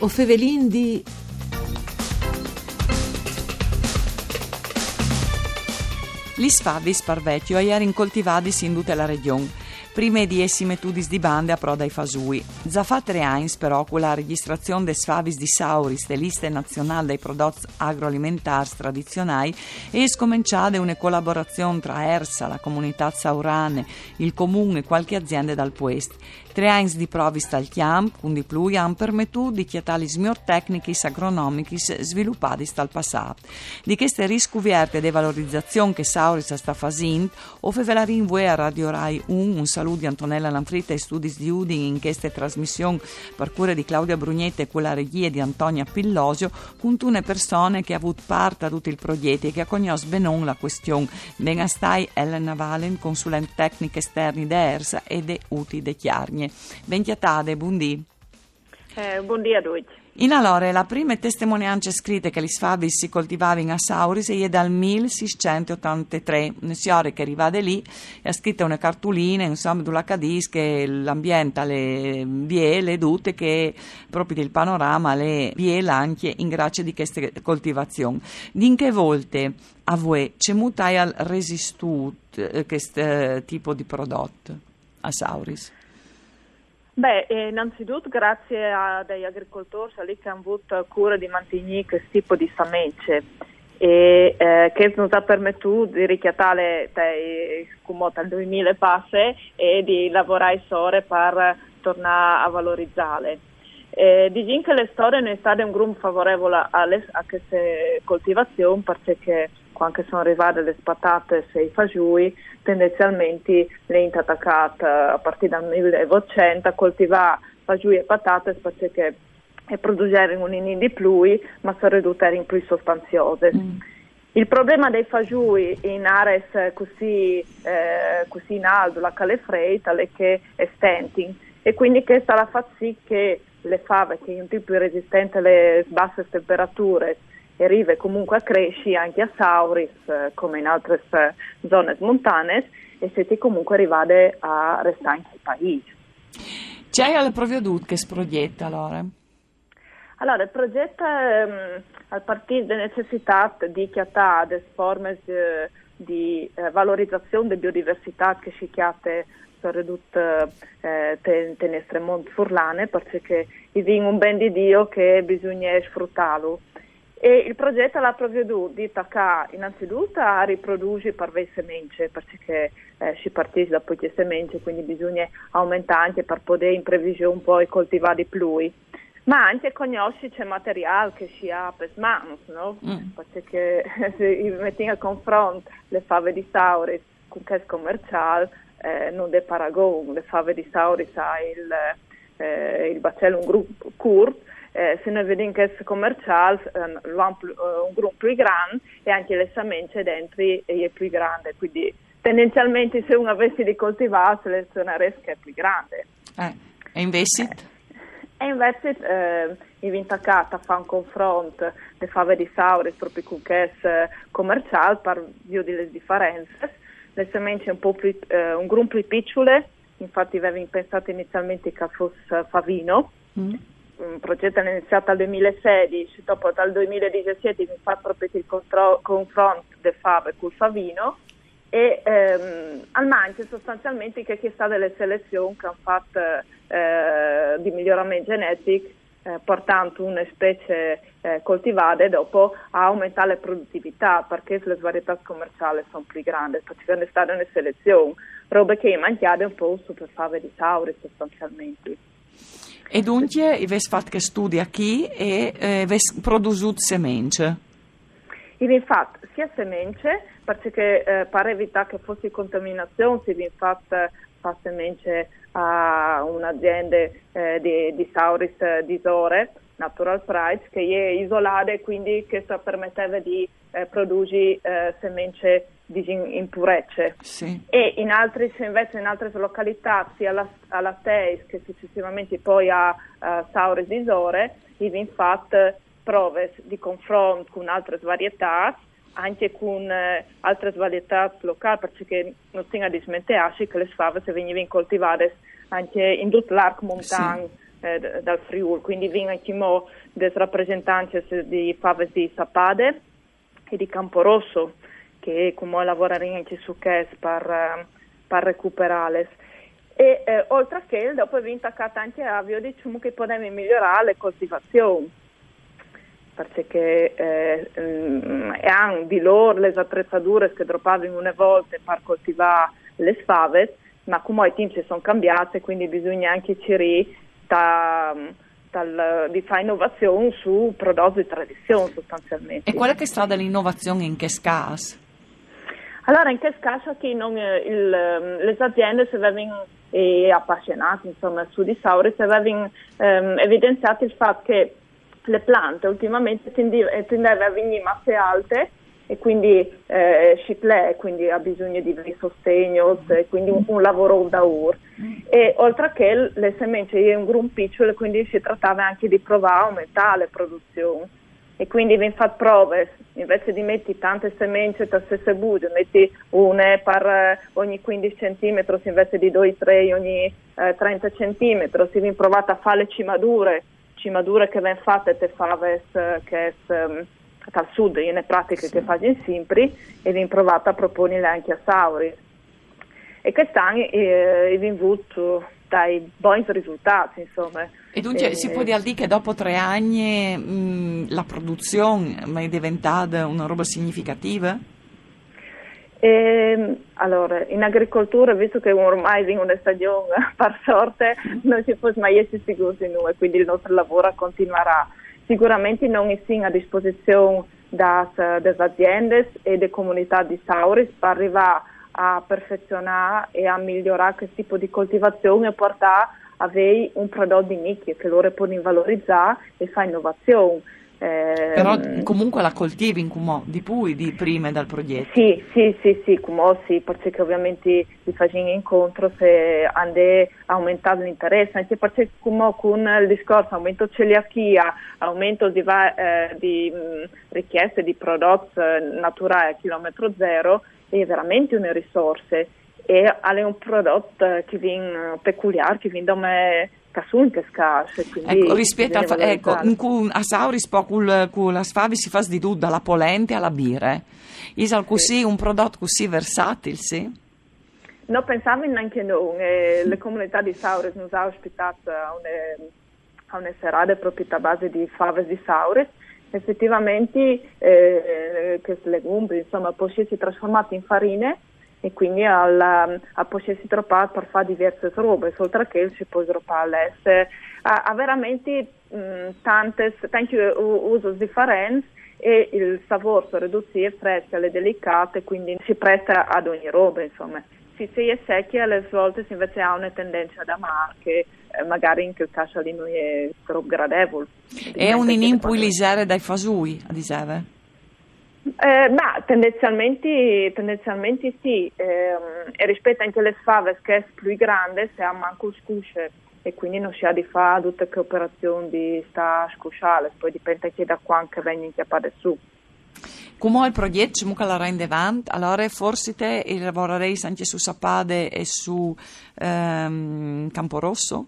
O fevelin di... Gli sfavis parvecchio ieri incoltivadis in tutta la regione prime di essi metudis di bande a proda ai fasui. Za fa tre anni però con la registrazione des favis di Sauris de liste nazionali dei prodotti agroalimentari tradizionali e scominciate una collaborazione tra ERSA, la comunità saurane, il comune e qualche azienda dal Puest. Tre anni di provis al chiam, con di più, hanno permesso di chiatali smior tecnici agronomici sviluppati dal passato. Di queste riscovierte di valorizzazione che Sauris sta facendo, o fevelarin voi a Radio Rai 1 un saluto di Antonella Lanfritta e Studis di Udin in queste trasmissioni per cura di Claudia Brugnetta e quella regia di Antonia Pillosio, con tune persone che ha avuto parte a tutti i progetti e che ha conosciuto benon la questione. Ben stai Elena Valen, consulente tecnico esterni de ERSA e de UTI de Chiarnie. Ben chiatade, buondì. Eh, buondì a tutti. In allora, la prima testimonianza scritta che gli sfavi si coltivavano a Sauris è dal 1683. Un signore che arriva da lì ha scritto una cartolina, insomma, dove cadis che l'ambiente, le vie, le dute, che proprio del panorama, le vie anche in grazia di queste coltivazioni. Di che volte a voi c'è mutai al resistut eh, questo eh, tipo di prodotto a Sauris? Beh, innanzitutto grazie agli agricoltori che hanno avuto cura di mantenere questo tipo di semence e eh, che ci ha permesso di richiatare dal 2000 passe e di lavorare sore per tornare a valorizzare. Eh, diciamo che le storie non è stato un gruppo favorevole alle, a queste coltivazioni perché quando sono arrivate le patate e i fagioli, tendenzialmente le attaccate a partire dal 1900 a coltivare fagioli e patate perché e produrre un di più, ma sono ridotte in più sostanziose. Mm. Il problema dei fagioli in aree così, eh, così in alto, la calefreita, è che è stenting e quindi questa la fa sì che le fave, che è un tipo resistente alle basse temperature, e arriva comunque a crescere anche a Sauris, eh, come in altre eh, zone montane, e siete comunque arrivati a restare anche il paese. C'è al proviodut che sproietta allora? Allora, il progetto ehm, a partire da necessità di chiatare forme eh, di eh, valorizzazione della biodiversità che si chiate ridotte eh, tenestre mont furlane perché vi un ben di Dio che bisogna sfruttarlo e il progetto l'ha provveduto di attaccare innanzitutto a riprodurre le semence perché eh, si partisce da poche semence quindi bisogna aumentare anche per poter in previsione poi coltivare di più ma anche conoscere il materiale che si ha per mano no? mm. perché se metti a confronto le fave di Sauris con che commerciale eh, non è paragone le fave di Sauris ha il, eh, il gruppo corto eh, se noi vediamo che è commerciale, eh, un gruppo più grande e anche le semence dentro è più grande, quindi tendenzialmente se uno avesse di coltivare selezionare che è più grande. Eh, e invece? E invece eh, in Vintacata fa un confronto di fave di saure proprio con che è commerciale per via delle differenze. Le semence un, po più, eh, un gruppo più piccole, infatti avevo pensato inizialmente che fosse favino, mm. Un progetto è iniziato nel 2016, dopo dal 2017 mi fa proprio il contro- confronto del Fave col Favino e ehm, al Manche sostanzialmente che è state le selezioni che hanno fatto eh, di miglioramento genetico eh, portando una specie eh, coltivata e dopo a aumentare la produttività perché le varietà commerciali sono più grandi, perché è stata una selezione, robe che mancate un po' per fave di Tauri sostanzialmente. E dunque avete fatto che studi qui e eh, avete prodotto semence? Infatti, sia semence, perché eh, per evitare che fosse contaminazione, si è fatta fa semence a un'azienda eh, di, di Sauris eh, di Zore, Natural Price, che è isolata e quindi che permetteva di eh, produrre eh, semence di impurezze. Sì. E in altri, invece in altre località, sia alla, alla Teis che successivamente poi a uh, Saures di Zore, infatti prove di confronto con altre varietà, anche con eh, altre varietà locali, perché non si ha dismenteato che le fave venivano coltivate anche in tutto l'arco montano. Sì eh, dal Friul, quindi vengono anche delle rappresentanze di Faves di Sapade e di Camporosso, che come lavorano anche su CES per, per recuperare. E eh, oltre che, dopo è attaccata anche a Vio, diciamo che possiamo migliorare le coltivazioni perché eh, mm, hanno di loro le attrezzature che trovavano una volta per coltivare le sfave, ma come i tempi sono cambiati, quindi bisogna anche cercare di fare innovazione su prodotti di tradizione sostanzialmente. E qual è che è stata l'innovazione in che caso? Allora, in che caso che non, eh, il, ehm, le aziende si avevano eh, appassionate insomma, su di Sauri, si avevano ehm, evidenziato il fatto che le piante ultimamente eh, tendevano a venire masse alte e quindi eh, Chiplè quindi ha bisogno di sostegno, quindi un, un, lavoro da ur. E oltre che le semence è un gruppo piccolo, quindi si trattava anche di provare a aumentare le produzioni. E quindi vi fate prove, invece di mettere tante semence per stesse bugie, metti una per eh, ogni 15 cm, invece di 2-3 ogni eh, 30 cm, si vi provate a fare le cimadure cimadure che vengono fatte te faves che um, dal sud in le pratiche sì. che fanno sempre e vi provate a proporle anche a Sauri e quest'anno eh, vi avuto dai buoni risultati insomma e dunque eh, si può dire che dopo tre anni mh, la produzione è diventata una roba significativa? E, ehm, allora, in agricoltura, visto che ormai in una stagione per sorte, non ci fosse mai essere sicuri di noi, quindi il nostro lavoro continuerà. Sicuramente non è a disposizione delle aziende e delle comunità di Sauris per arrivare a perfezionare e a migliorare questo tipo di coltivazione e portare a avere un prodotto di nicchia che loro possono valorizzare e fare innovazione. Eh, Però comunque la coltivi in Cumò di Pui di prima dal progetto? Sì, sì, sì, sì, Cumò sì, perché ovviamente si facciamo incontro se hanno aumentato l'interesse, anche perché Cumò con il discorso aumento celiachia, aumento di, eh, di mh, richieste di prodotti naturali a chilometro zero, è veramente una risorsa e è un prodotto che viene peculiare, che viene da me cassun che scarse. Ecco, rispetto al ecco, in cui a Sauris con la sfavi si fa di tutto, dalla polente alla birra. Isal così, sì. un prodotto così versatile, sì? Non pensavo neanche noi, eh, le comunità di Sauris non hanno ospitato a una, a una serata proprio a base di fave di Sauris effettivamente eh, queste legumbre insomma possono essere trasformate in farine e quindi al, a potersi trovare per fare diverse robe, oltre che si può trovare all'est. Ha, veramente mh, tante, tanti usi differenti e il sapore ridotto è fresco e delicate, quindi si presta ad ogni roba, insomma. Se si è secchi alle volte si invece ha una tendenza ad amare che eh, magari in quel caso lì non è troppo gradevole. È un inimpulisare dai fasui, a diseve? Eh, ma tendenzialmente, tendenzialmente sì, eh, e rispetto anche alle fave che è più grande, si ha manco scusce e quindi non si ha di fare tutte le operazioni di sta scusciale, poi dipende anche da quanto vengono inchiappate su. Come il progetto comunque la rende avanti, allora forse te lavorerei anche su Sapade e su ehm, Camporosso?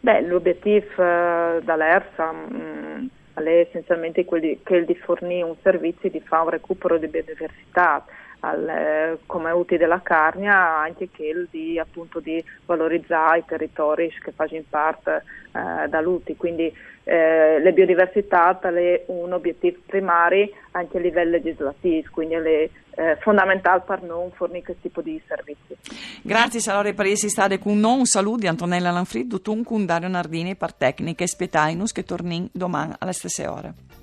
Beh, l'obiettivo dall'ERSA mh, mm, è essenzialmente quello di fornire un servizio di fare un recupero di biodiversità al, eh, come utili della Carnia, anche quello di, appunto, di valorizzare i territori che fanno parte eh, da lutti. Quindi eh, la biodiversità è un obiettivo primario anche a livello legislativo, quindi è eh, fondamentale per noi fornire questo tipo di servizi. Grazie Salore per essere state con noi, un saluto di Antonella Lanfrid, Dutun Dario Nardini per Tecniche Spietainus che torni domani alle stesse ore.